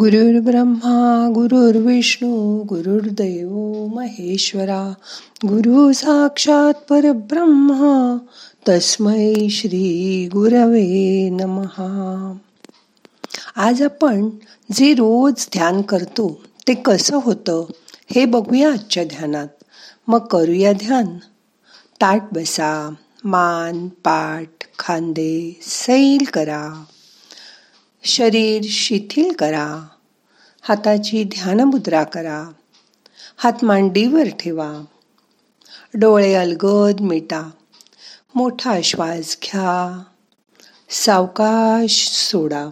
गुरुर् ब्रह्मा गुरुर्विष्णू गुरुर्दैव महेश्वरा गुरु साक्षात परब्रह्मा तस्मै श्री गुरवे नमहा आज आपण जे रोज ध्यान करतो ते कसं होतं हे बघूया आजच्या ध्यानात. मग करूया ध्यान. ताट बसा मान पाठ खांदे सैल करा. शरीर शिथिल करा. हाताची ध्यानमुद्रा करा. हात मांडीवर ठेवा. डोळे अलगद मिटा. मोठा श्वास घ्या. सावकाश सोडा.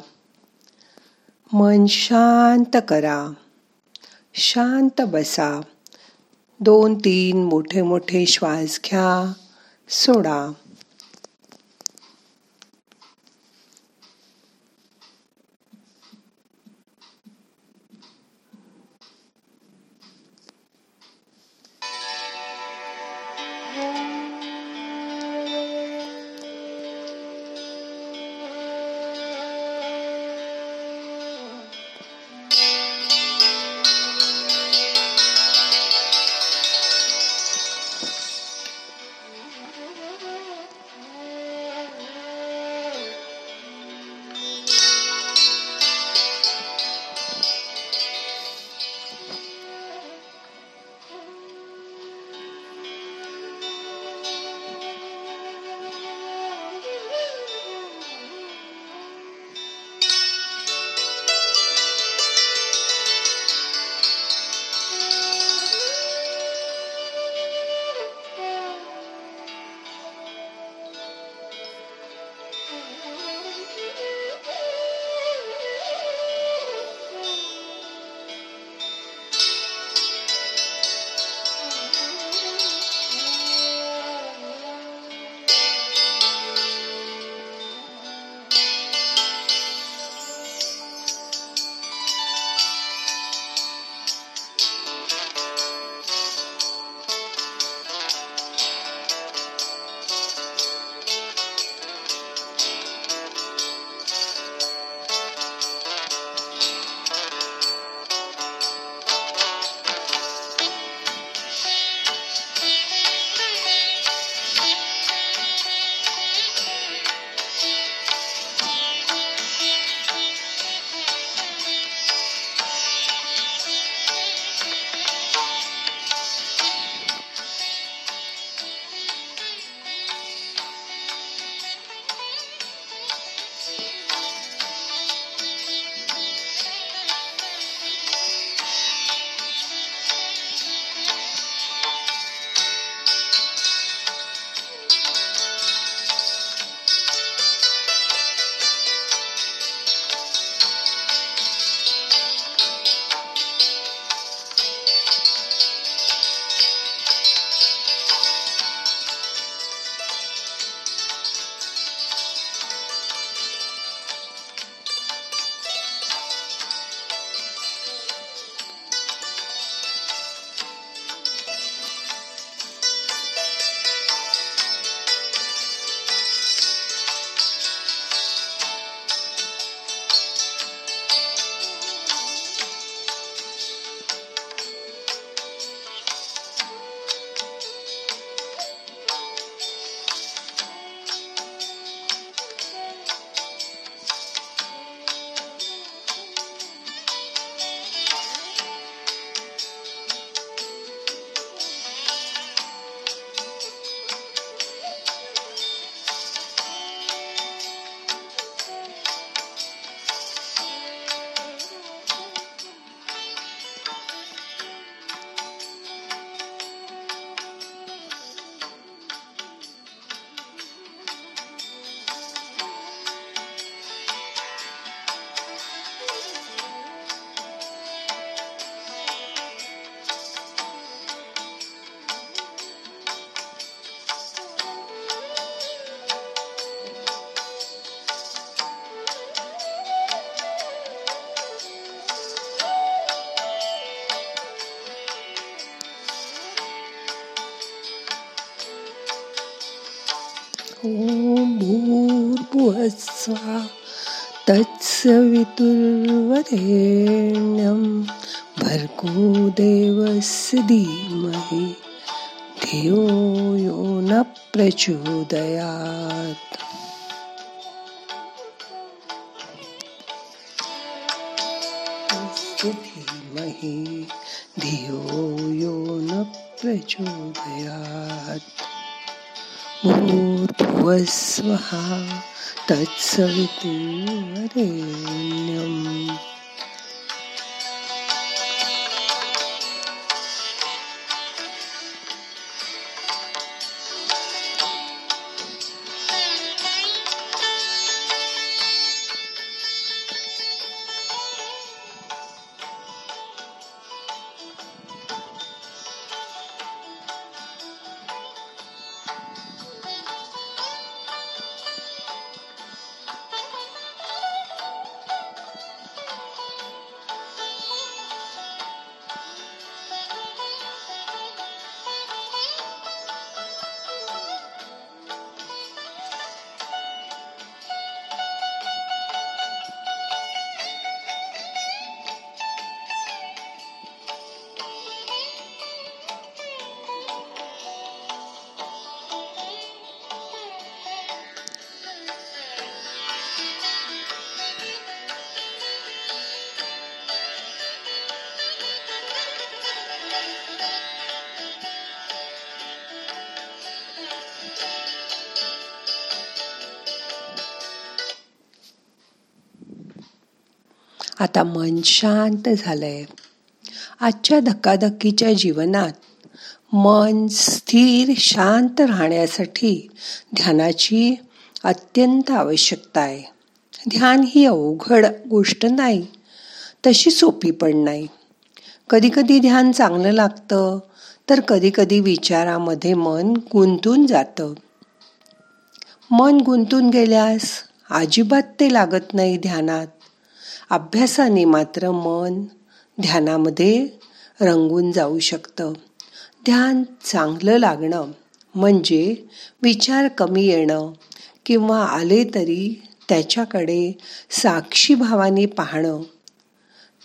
मन शांत करा. शांत बसा. दोन तीन मोठे मोठे श्वास घ्या. सोडा. स्वा भूर्भुवस्वा तत्सवितुर्वरेण्यं भर्गो देवस्य धीमहि। धियो यो न प्रचोदयात्। धीमहि धियो यो न प्रचोदयात्। भूर्भुवस्वः तत्सवितुर्वरेण्यम् आता मन शांत झालंय. आजच्या धकाधकीच्या जीवनात मन स्थिर शांत राहण्यासाठी ध्यानाची अत्यंत आवश्यकता आहे. ध्यान ही अवघड गोष्ट नाही तशी सोपी पण नाही. कधी कधी ध्यान चांगलं लागतं तर कधीकधी विचारामध्ये मन गुंतून जातं. मन गुंतून गेल्यास अजिबात ते लागत नाही ध्यानात. अभ्यासाने मात्र मन ध्यानामध्ये रंगून जाऊ शकतं. ध्यान चांगलं लागणं म्हणजे विचार कमी येणं किंवा आले तरी त्याच्याकडे साक्षी भावाने पाहणं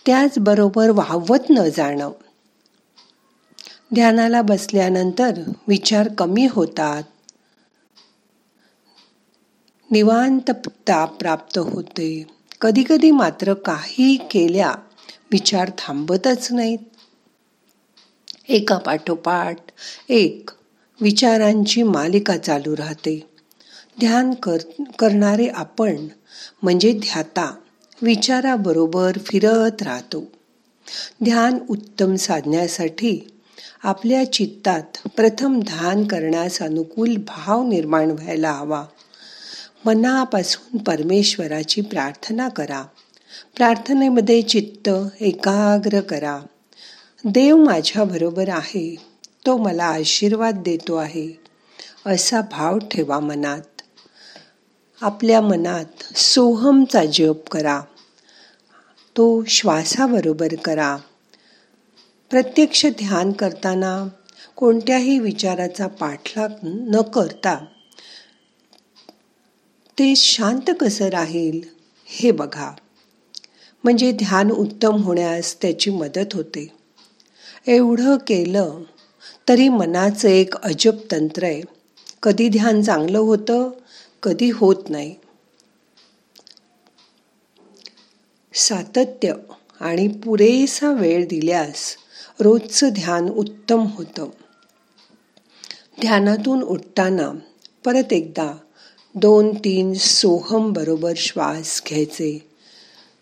त्याचबरोबर वाहवत न जाणं. ध्यानाला बसल्यानंतर विचार कमी होतात. निवांतता प्राप्त होते. कधी कधी मात्र काही केल्या विचार थांबतच नाहीत. एका पाठोपाठ एक विचारांची मालिका चालू राहते. ध्यान कर करणारे आपण म्हणजे ध्याता विचाराबरोबर फिरत राहतो. ध्यान उत्तम साधण्यासाठी आपल्या चित्तात प्रथम ध्यान करण्यास अनुकूल भाव निर्माण व्हायला हवा. मनापासून परमेश्वराची प्रार्थना करा. प्रार्थनेमध्ये चित्त एकाग्र करा. देव माझ्याबरोबर आहे तो मला आशीर्वाद देतो आहे. असा भाव ठेवा मनात. आपल्या मनात सोहमचा जप करा. तो श्वासाबरोबर करा. प्रत्यक्ष ध्यान करताना कोणत्याही विचाराचा पाठलाग न करता ते शांत कसं राहील हे बघा. म्हणजे ध्यान उत्तम होण्यास त्याची मदत होते. एवढं केलं तरी मनाचं एक अजब तंत्र आहे. कधी ध्यान चांगलं होतं कधी होत नाही. सातत्य आणि पुरेसा वेळ दिल्यास रोजचं ध्यान उत्तम होतं. ध्यानातून उठताना परत एकदा दोन तीन सोहम बरोबर श्वास घ्यायचे.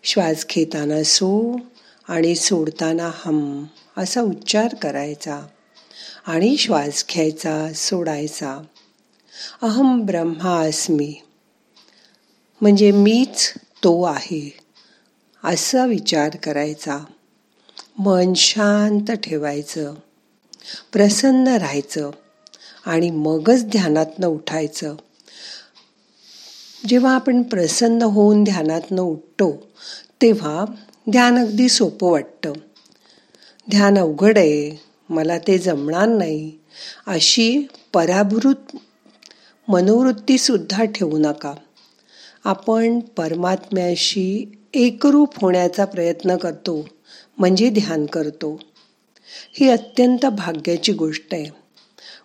श्वास घेताना सो आणि सोडताना हम असा उच्चार करायचा आणि श्वास घ्यायचा सोडायचा. अहम ब्रह्मास्मी म्हणजे मीच तो आहे असा विचार करायचा. मन शांत ठेवायचं प्रसन्न राहायचं आणि मगच ध्यानातनं उठायचं. जेव्हा आपण प्रसन्न होऊन ध्यानातनं उठतो तेव्हा ध्यान अगदी सोपं वाटतं. ध्यान अवघड आहे मला ते जमणार नाही अशी पराभूत मनोवृत्तीसुद्धा ठेवू नका. आपण परमात्म्याशी एकरूप होण्याचा प्रयत्न करतो म्हणजे ध्यान करतो. ही अत्यंत भाग्याची गोष्ट आहे.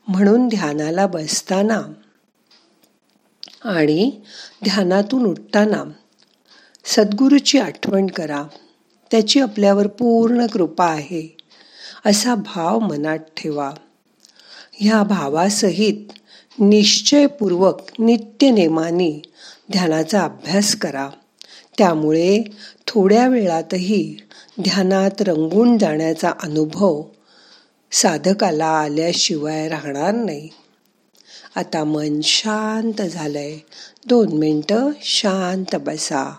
म्हणून ध्यानाला बसताना आणि ध्यानातून उठताना सद्गुरूची आठवण करा. त्याची आपल्यावर पूर्ण कृपा आहे. असा भाव मनात ठेवा. ह्या भावासहित निश्चयपूर्वक नित्यनेमाने ध्यानाचा अभ्यास करा. त्यामुळे थोड्या वेळातही ध्यानात रंगून जाण्याचा अनुभव साधकाला आल्याशिवाय राहणार नाही. आता मन शांत झालंय. दोन मिनटं शांत बसा.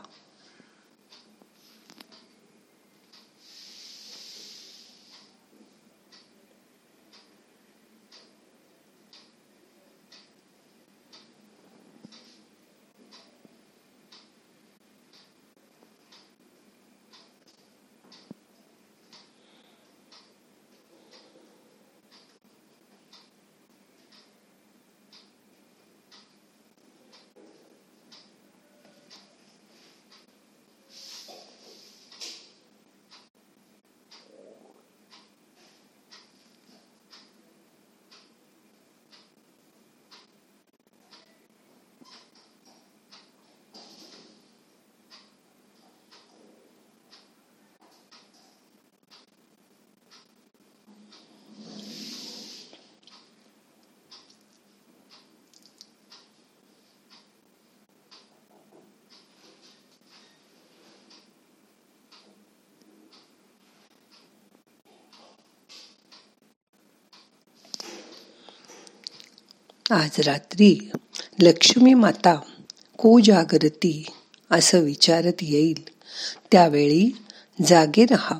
आज रात्री लक्ष्मी माता को जागृती असं विचारत येईल. त्यावेळी जागे राहा.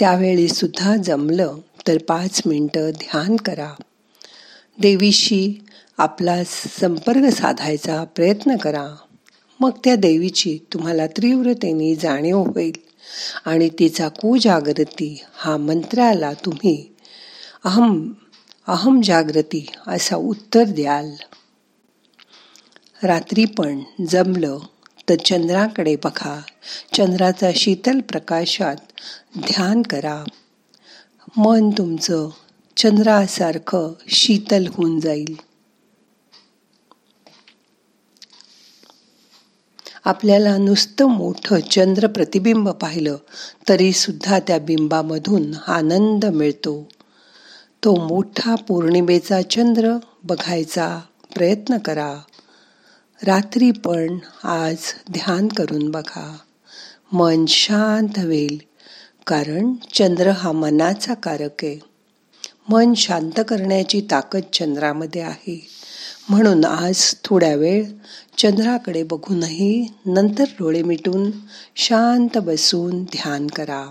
त्यावेळी सुद्धा जमलं तर पाच मिनटं ध्यान करा. देवीशी आपला संपर्क साधायचा प्रयत्न करा. मग त्या देवीची तुम्हाला तीव्रतेने जाणीव होईल आणि तिचा कुजागृती हा मंत्राला तुम्ही अहम अहम जागृती असा उत्तर द्याल. रात्री पण जमलं तर चंद्राकडे बघा. चंद्राचा शीतल प्रकाशात ध्यान करा. मन तुमचं चंद्रासारखं शीतल होऊन जाईल. आपल्याला नुसतं मोठं चंद्र प्रतिबिंब पाहिलं तरी सुद्धा त्या बिंबामधून आनंद मिळतो. तो मोठा पौर्णिमेचा चंद्र बघायचा प्रयत्न करा. रात्री पण आज ध्यान करून बघा. मन शांत होईल कारण चंद्र हा मनाचा कारक आहे. मन शांत करण्याची ताकद चंद्रामध्ये आहे. म्हणून आज थोड्या वेळ चंद्राकडे बघूनही नंतर डोळे मिटून शांत बसून ध्यान करा.